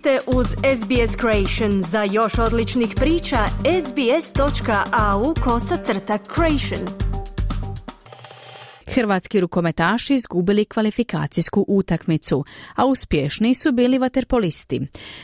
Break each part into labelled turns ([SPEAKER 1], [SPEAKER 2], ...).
[SPEAKER 1] ste uz SBS Creation. Za još odličnih priča, sbs.au kosacrta creation.
[SPEAKER 2] Hrvatski rukometaši izgubili kvalifikacijsku utakmicu, a uspješni su bili vaterpolisti.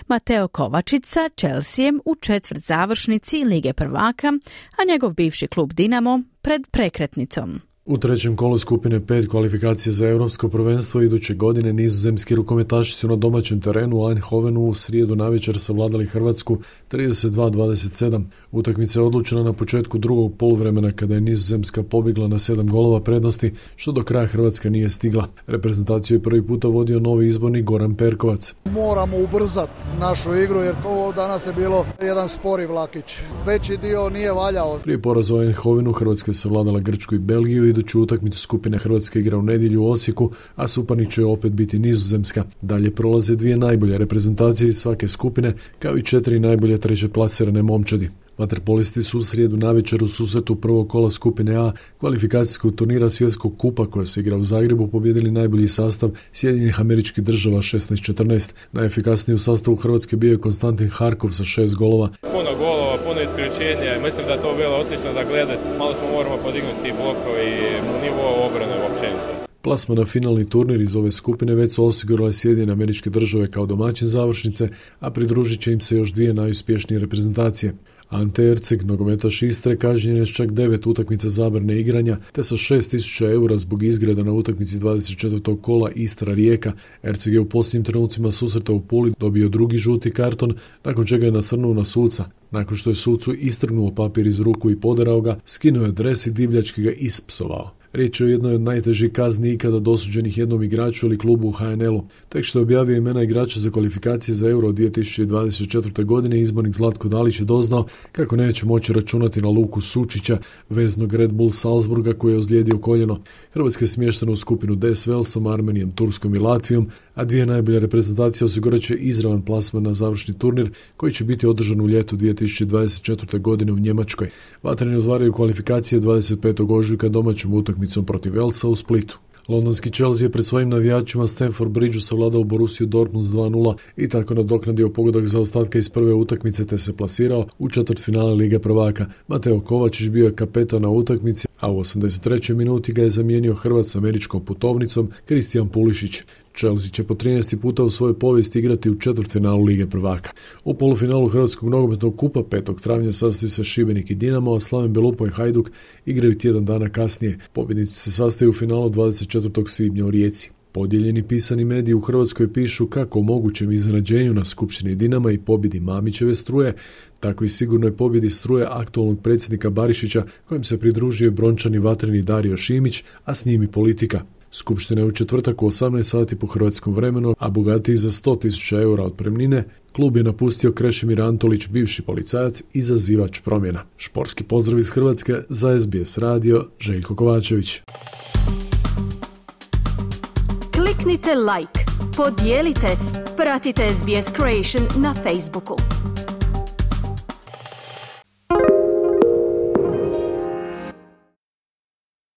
[SPEAKER 2] Mateo Kovačić sa Chelseaem u četvrt završnici Lige prvaka, a njegov bivši klub Dinamo pred prekretnicom.
[SPEAKER 3] U trećem kolu skupine pet kvalifikacije za europsko prvenstvo iduće godine nizozemski rukometaši su na domaćem terenu u Eindhovenu u srijedu navečer savladali Hrvatsku 32-27. Utakmica je odlučena na početku drugog poluvremena kada je nizozemska pobjegla na sedam golova prednosti, što do kraja Hrvatska nije stigla. Reprezentaciju je prvi puta vodio novi izbornik Goran Perkovac.
[SPEAKER 4] Moramo ubrzati našu igru jer to danas je bilo jedan spori vlakić. Veći dio nije valjao.
[SPEAKER 3] Prije poraza u Eindhovenu Hrvatska je savladala Grčku i Belgiju iduću utakmicu skupine Hrvatske igra u nedjelju u Osijeku, a suparnik će opet biti nizozemska. Dalje prolaze dvije najbolje reprezentacije iz svake skupine, kao i četiri najbolje treće plasirane momčadi. Vaterpolisti su u srijedu navečer u susretu prvog kola skupine A kvalifikacijskog turnira svjetskog kupa koja se igra u Zagrebu pobjedili najbolji sastav Sjedinjenih američkih država 16-14. Najefikasniji u sastavu Hrvatske bio je Konstantin Harkov sa šest golova.
[SPEAKER 5] Puno golova, puno isključenja. Mislim da to bilo odlično da gledati. Malo smo moramo podignuti blokove i nivo obrane uopćenito.
[SPEAKER 3] Plasma na finalni turnir iz ove skupine već su osigurale Sjedinjene američke države kao domaćin završnice, a pridružit će im se još dvije najuspješnije reprezentacije. Ante Erceg, nogometaš Istre, kažnjen je s čak devet utakmica zabrane igranja, te sa 6000 eura zbog izgreda na utakmici 24. kola Istra Rijeka. Erceg je u posljednjim trenucima susreta u Puli dobio drugi žuti karton, nakon čega je nasrnuo na suca. Nakon što je sucu istrgnuo papir iz ruku i poderao ga, skinuo je dres i divljački ga ispsovao. Riječ je o jednoj od najtežih kazni ikada dosuđenih jednom igraču ili klubu u HNL-u. Tek što je objavio imena igrača za kvalifikacije za Euro 2024. godine, izbornik Zlatko Dalić je doznao kako neće moći računati na Luku Sučića, veznog Red Bull Salzburga koji je ozlijedio koljeno. Hrvatska je smještena u skupinu D s Velsom, Armenijom, Turskom i Latvijom, a dvije najbolje reprezentacije osigurat će izravan plasman na završni turnir koji će biti održan u ljetu 2024. godine u Njemačkoj. Vatreni ozvaraju kvalifikacije 25. ožujka domaćom utakmicom protiv Elsa u Splitu. Londonski Chelsea je pred svojim navijačima Stanford Bridgeu savladao Borussiju Dortmund 2-0 i tako nadoknadio pogodak za ostatka iz prve utakmice te se plasirao u četvrt finale Lige prvaka. Mateo Kovačić bio je kapetan na utakmici, a u 83. minuti ga je zamijenio Hrvat s američkom putovnicom Kristijan Pulišić. Chelsea će po 13. puta u svojoj povijesti igrati u četvrtfinalu Lige prvaka. U polufinalu Hrvatskog nogometnog kupa 5. travnja sastaju se Šibenik i Dinamo, a Slaven Belupo i Hajduk igraju tjedan dana kasnije. Pobjednici se sastaju u finalu 24. svibnja u Rijeci. Podijeljeni pisani mediji u Hrvatskoj pišu kako o mogućem iznenađenju na Skupštini Dinama i pobjedi Mamićeve struje, tako i sigurnoj pobjedi struje aktualnog predsjednika Barišića kojem se pridružio brončani vatreni Dario Šimić, a s njim i politika. Skupština je u četvrtak u 18 sati po hrvatskom vremenu, a bogatiji za 100.000 eura otpremnine, klub je napustio Krešimir Antolić, bivši policajac i zazivač promjena. Šporski pozdrav iz Hrvatske za SBS radio, Željko Kovačević.
[SPEAKER 1] Kliknite like, podijelite, pratite SBS Creation na Facebooku.